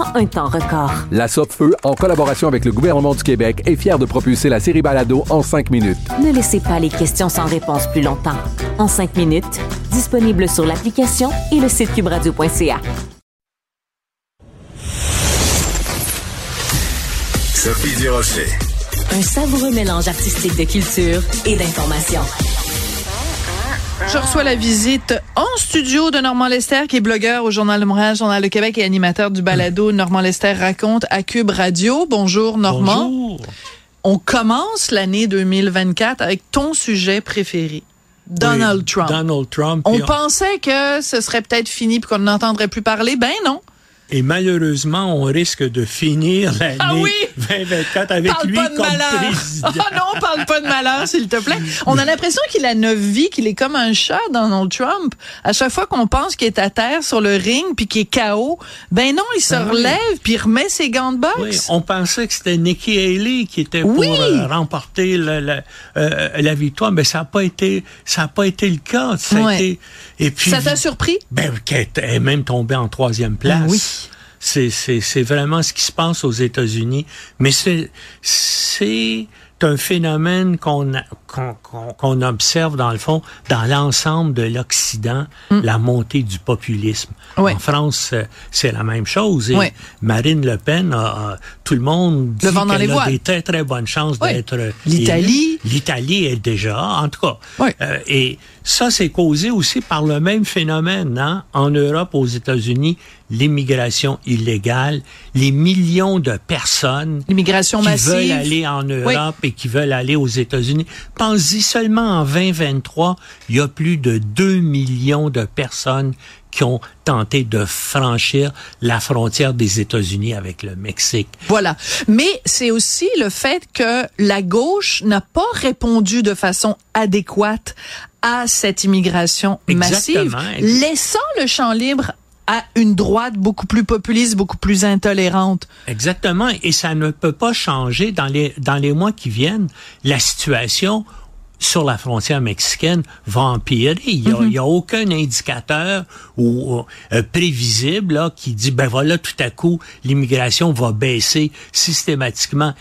en un temps record. La Feu, en collaboration avec le gouvernement du Québec, est fière de propulser la série Balado en cinq minutes. Ne laissez pas les questions sans réponse plus longtemps. En cinq minutes, disponible sur l'application et le site cubradio.ca. Sophie Durocher. Un savoureux mélange artistique de culture et d'information. Je reçois la visite en studio de Normand Lester, qui est blogueur au Journal de Montréal, Journal de Québec et animateur du balado Normand Lester raconte à Cube Radio. Bonjour Normand. Bonjour. On commence l'année 2024 avec ton sujet préféré. Donald Oui, Trump. Donald Trump. On Et, pensait que ce serait peut-être fini puis qu'on n'entendrait plus parler. Ben non. Et malheureusement, on risque de finir l'année Ah oui? 2024 avec parle lui pas de comme malheur. président. Ah non, parle pas de malheur, s'il te plaît. On a l'impression qu'il a neuf vies, qu'il est comme un chat, Donald Trump. À chaque fois qu'on pense qu'il est à terre sur le ring puis qu'il est KO, ben non, il se Ah oui. relève puis il remet ses gants de boxe. Oui, on pensait que c'était Nikki Haley qui était Oui. pour euh, remporter la, la, euh, la victoire, mais ça n'a pas été ça a pas été le cas. Ça a été et puis Ça t'a surpris? ben qu'elle est même tombée en troisième place. Oui. C'est, vraiment ce qui se passe aux États-Unis. Mais c'est un phénomène qu'on, a- qu'on, qu'on, qu'on observe, dans le fond, dans l'ensemble de l'Occident, la montée du populisme. Mm. Ouais. En France, euh, c'est la même chose. Et Ouais. Marine Le Pen, a, a- tout le monde dit qu'elle a des très, très bonnes chances d'être euh, L'Italie. L'Italie est déjà, en tout cas. Euh, et ça, c'est causé aussi par le même phénomène. Hein? En Europe, aux États-Unis, l'immigration illégale, les millions de personnes L'immigration qui massive. veulent aller en Europe et qui veulent aller aux États-Unis. Pense-y seulement en 2023, il y a plus de 2 millions de personnes qui ont tenté de franchir la frontière des États-Unis avec le Mexique. Voilà. Mais c'est aussi le fait que la gauche n'a pas répondu de façon adéquate à cette immigration massive, Exactement. laissant le champ libre à une droite beaucoup plus populiste, beaucoup plus intolérante. Exactement. Et ça ne peut pas changer dans les, dans les mois qui viennent. La situation sur la frontière mexicaine va empirer. Il y a, il y a aucun indicateur ou euh, prévisible là, qui dit ben voilà tout à coup l'immigration va baisser systématiquement.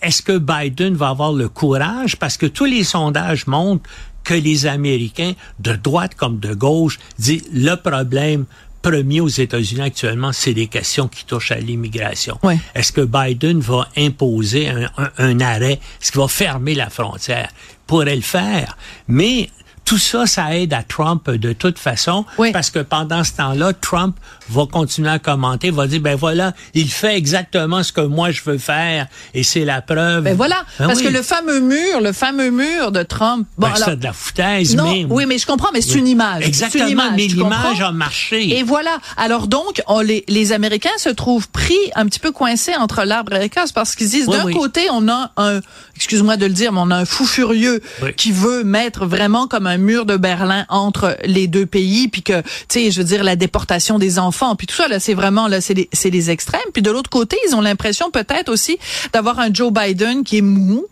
Est-ce que Biden va avoir le courage? Parce que tous les sondages montrent que les Américains de droite comme de gauche disent le problème premier aux États-Unis actuellement, c'est des questions qui touchent à l'immigration. Ouais. Est-ce que Biden va imposer un, un- un arrêt? Est-ce qu'il va fermer la frontière? Pourrait le faire. Mais tout ça, ça aide à Trump de toute façon, Oui. parce que pendant ce temps-là, Trump va continuer à commenter, va dire, ben voilà, il fait exactement ce que moi je veux faire, et c'est la preuve. Ben voilà, Ben parce oui. que le fameux mur, le fameux mur de Trump. Bon, Ben, alors- c'est de la foutaise, non, mais... oui, mais je comprends, mais c'est une image. Exactement, une image, mais l'image a marché. Et voilà. Alors donc, on- les, les Américains se trouvent pris un petit peu coincés entre l'arbre et l'écorce parce qu'ils disent Oui, d'un côté, on a un, excuse-moi de le dire, mais on a un fou furieux qui veut mettre vraiment comme un mur de Berlin entre les deux pays, puis que, tu sais, je veux dire, la déportation des enfants, puis tout ça, là, c'est vraiment, là, c'est les, c'est les extrêmes. Puis de l'autre côté, ils ont l'impression peut-être aussi d'avoir un Joe Biden qui est mou,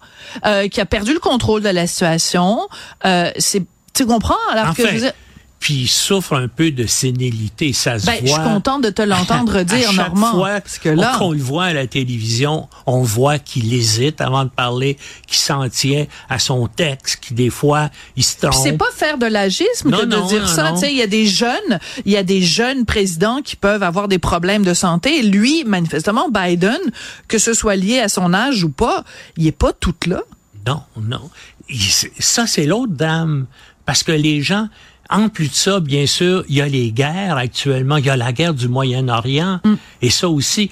euh, qui a perdu le contrôle de la situation. Euh, c'est, tu comprends? Alors que, je veux dire, puis il souffre un peu de sénilité. Ça se Ben, je voit. suis contente de te l'entendre à dire, chaque Normand. fois parce que là, qu'on le voit à la télévision, on voit qu'il hésite avant de parler, qu'il s'en tient à son texte, qui des fois, il se trompe. C'est pas faire de l'agisme Non, que de dire non, ça. Tu sais, il y a des jeunes, il y a des jeunes présidents qui peuvent avoir des problèmes de santé. Lui, manifestement, Biden, que ce soit lié à son âge ou pas, il est pas tout là. Non, non. Il- Ça, c'est l'autre dame. Parce que les gens, en plus de ça, bien sûr, il y a les guerres actuellement. Il y a la guerre du Moyen-Orient. Et ça aussi,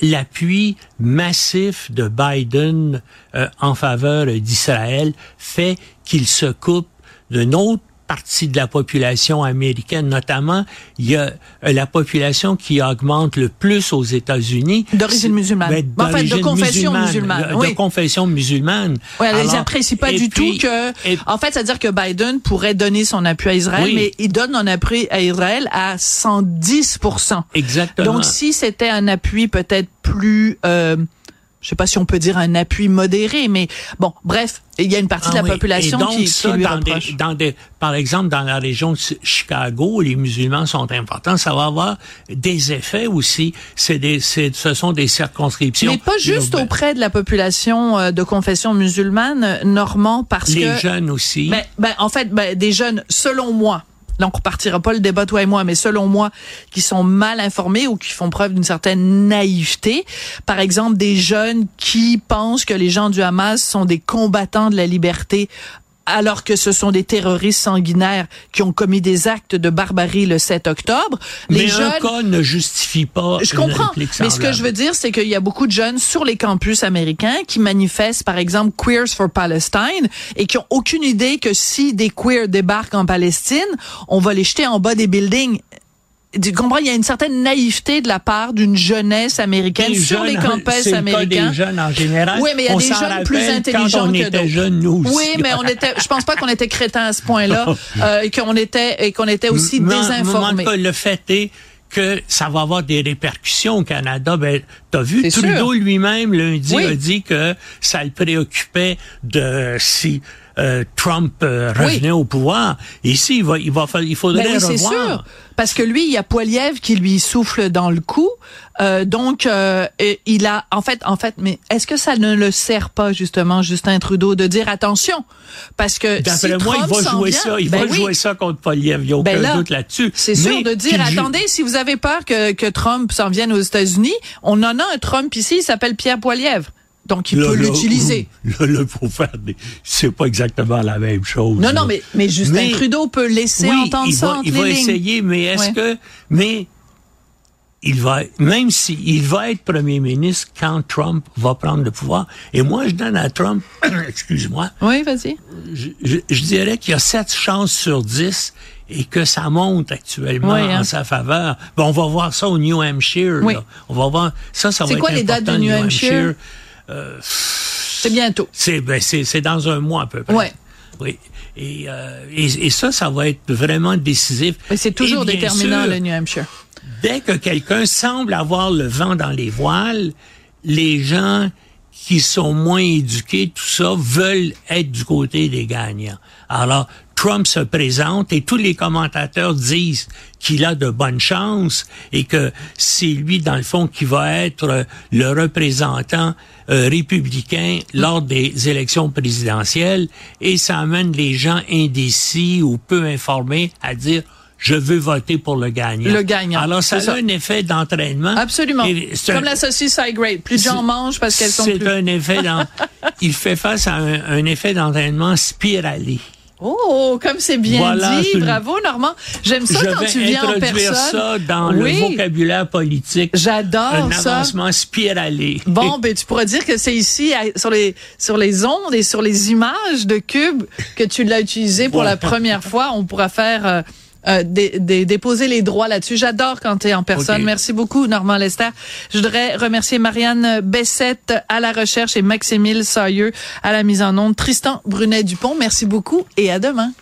l'appui massif de Biden euh, en faveur d'Israël fait qu'il se coupe d'une autre partie de la population américaine, notamment, il y a euh, la population qui augmente le plus aux États-Unis. D'origine musulmane. Ben, En fait, de confession musulmane, de- oui. de confession musulmane. Ils Alors, n'apprécient pas du puis- tout que. et- En fait, c'est-à-dire que Biden pourrait donner son appui à Israël, Oui. mais il donne un appui à Israël à 110 Exactement. Donc, si c'était un appui peut-être plus, euh, je sais pas si on peut dire un appui modéré, mais bon, bref, il y a une partie de Ah la oui. population Et donc, qui, qui ça, lui dans reproche. des, dans des, par exemple, dans la région de Chicago, où les musulmans sont importants, ça va avoir des effets aussi. C'est des, ce sont des circonscriptions. Mais pas juste auprès de la population euh, de confession musulmane, Normand, parce Les que... jeunes aussi. Ben, ben, en fait, ben, des jeunes, selon moi, là on repartira pas le débat toi et moi, mais selon moi, qui sont mal informés ou qui font preuve d'une certaine naïveté. Par exemple, des jeunes qui pensent que les gens du Hamas sont des combattants de la liberté alors que ce sont des terroristes sanguinaires qui ont commis des actes de barbarie le 7 octobre. Les mais jeunes, un cas ne justifie pas. je comprends, mais ce que je veux dire, c'est qu'il y a beaucoup de jeunes sur les campus américains qui manifestent, par exemple, Queers for Palestine, et qui ont aucune idée que si des queers débarquent en Palestine, on va les jeter en bas des buildings. Tu comprends? Il y a une certaine naïveté de la part d'une jeunesse américaine Les sur les jeunes, campus c'est le cas américains. des jeunes en général. Oui, mais il y a On des jeunes plus intelligents que d'autres. nous aussi. Oui, mais on était, je pense pas qu'on était crétins à ce point-là, euh, et qu'on était, et qu'on était aussi en- désinformés. cas, le fait est que ça va avoir des répercussions au Canada. Ben, t'as vu, Trudeau lui-même lundi Oui. a dit que ça le préoccupait de si euh, Trump euh, Oui. revenait au pouvoir. Ici, il va, il va, il faudrait Ben oui, c'est revoir. sûr. Parce que lui, il y a Poiliev qui lui souffle dans le cou. Euh, donc, euh, il a, en fait, en fait, mais est-ce que ça ne le sert pas justement Justin Trudeau de dire attention Parce que D'après si moi, Trump il va jouer vient- ça. Il ben va oui. jouer ça contre Poliev. Il n'y a aucun Ben là, doute là-dessus. C'est sûr de dire, attendez, si vous avez peur que, que Trump s'en vienne aux États-Unis, on en a un Trump ici, il s'appelle Pierre Poilievre. Donc, il peut l'utiliser. Là, là, faut faire des... C'est pas exactement la même chose. Non, là. non, mais, mais Justin Mais- Trudeau peut laisser oui, entendre il ça va, entre il les va lignes. essayer, mais est-ce Ouais. que, mais il va, même si il va être premier ministre quand Trump va prendre le pouvoir. Et moi, je donne à Trump, excuse-moi, Oui, vas-y. je, je- je dirais qu'il y a sept chances sur 10 et que ça monte actuellement Oui, hein. en sa faveur. Bon, on va voir ça au New Hampshire. Oui. là. On va voir ça, ça va C'est être quoi les dates important, de New Hampshire? C'est bientôt. C'est ben, c'est c'est dans un mois à peu près. Ouais. Oui. Et, euh, et, et ça, ça va être vraiment décisif. C'est toujours déterminant, sûr, le New Hampshire. Dès que quelqu'un semble avoir le vent dans les voiles, les gens qui sont moins éduqués, tout ça, veulent être du côté des gagnants. Alors, Trump se présente et tous les commentateurs disent qu'il a de bonnes chances et que c'est lui, dans le fond, qui va être euh, le représentant euh, républicain lors des élections présidentielles et ça amène les gens indécis ou peu informés à dire je veux voter pour le gagnant. Le gagnant, Alors, ça a c'est un effet d'entraînement. Absolument. C'est Comme un- la saucisse high grade. Plus de gens c'est- mangent parce qu'elles sont C'est plus... un effet il fait face à un, un effet d'entraînement spiralé. Oh, comme c'est bien Voilà, dit. Bravo, Normand. J'aime ça Je quand vais tu viens en personne. ça dans Oui. le vocabulaire politique. J'adore un ça. avancement spiralé. Bon, ben tu pourrais dire que c'est ici sur les sur les ondes et sur les images de Cube que tu l'as utilisé pour Ouais. la première fois. On pourra faire euh, euh, dé- dé- déposer les droits là-dessus. J'adore quand tu es en personne. Merci beaucoup, Normand Lester. Je voudrais remercier Marianne Bessette à la recherche et Maximile Sailleux à la mise en onde. Tristan Brunet-Dupont, merci beaucoup et à demain.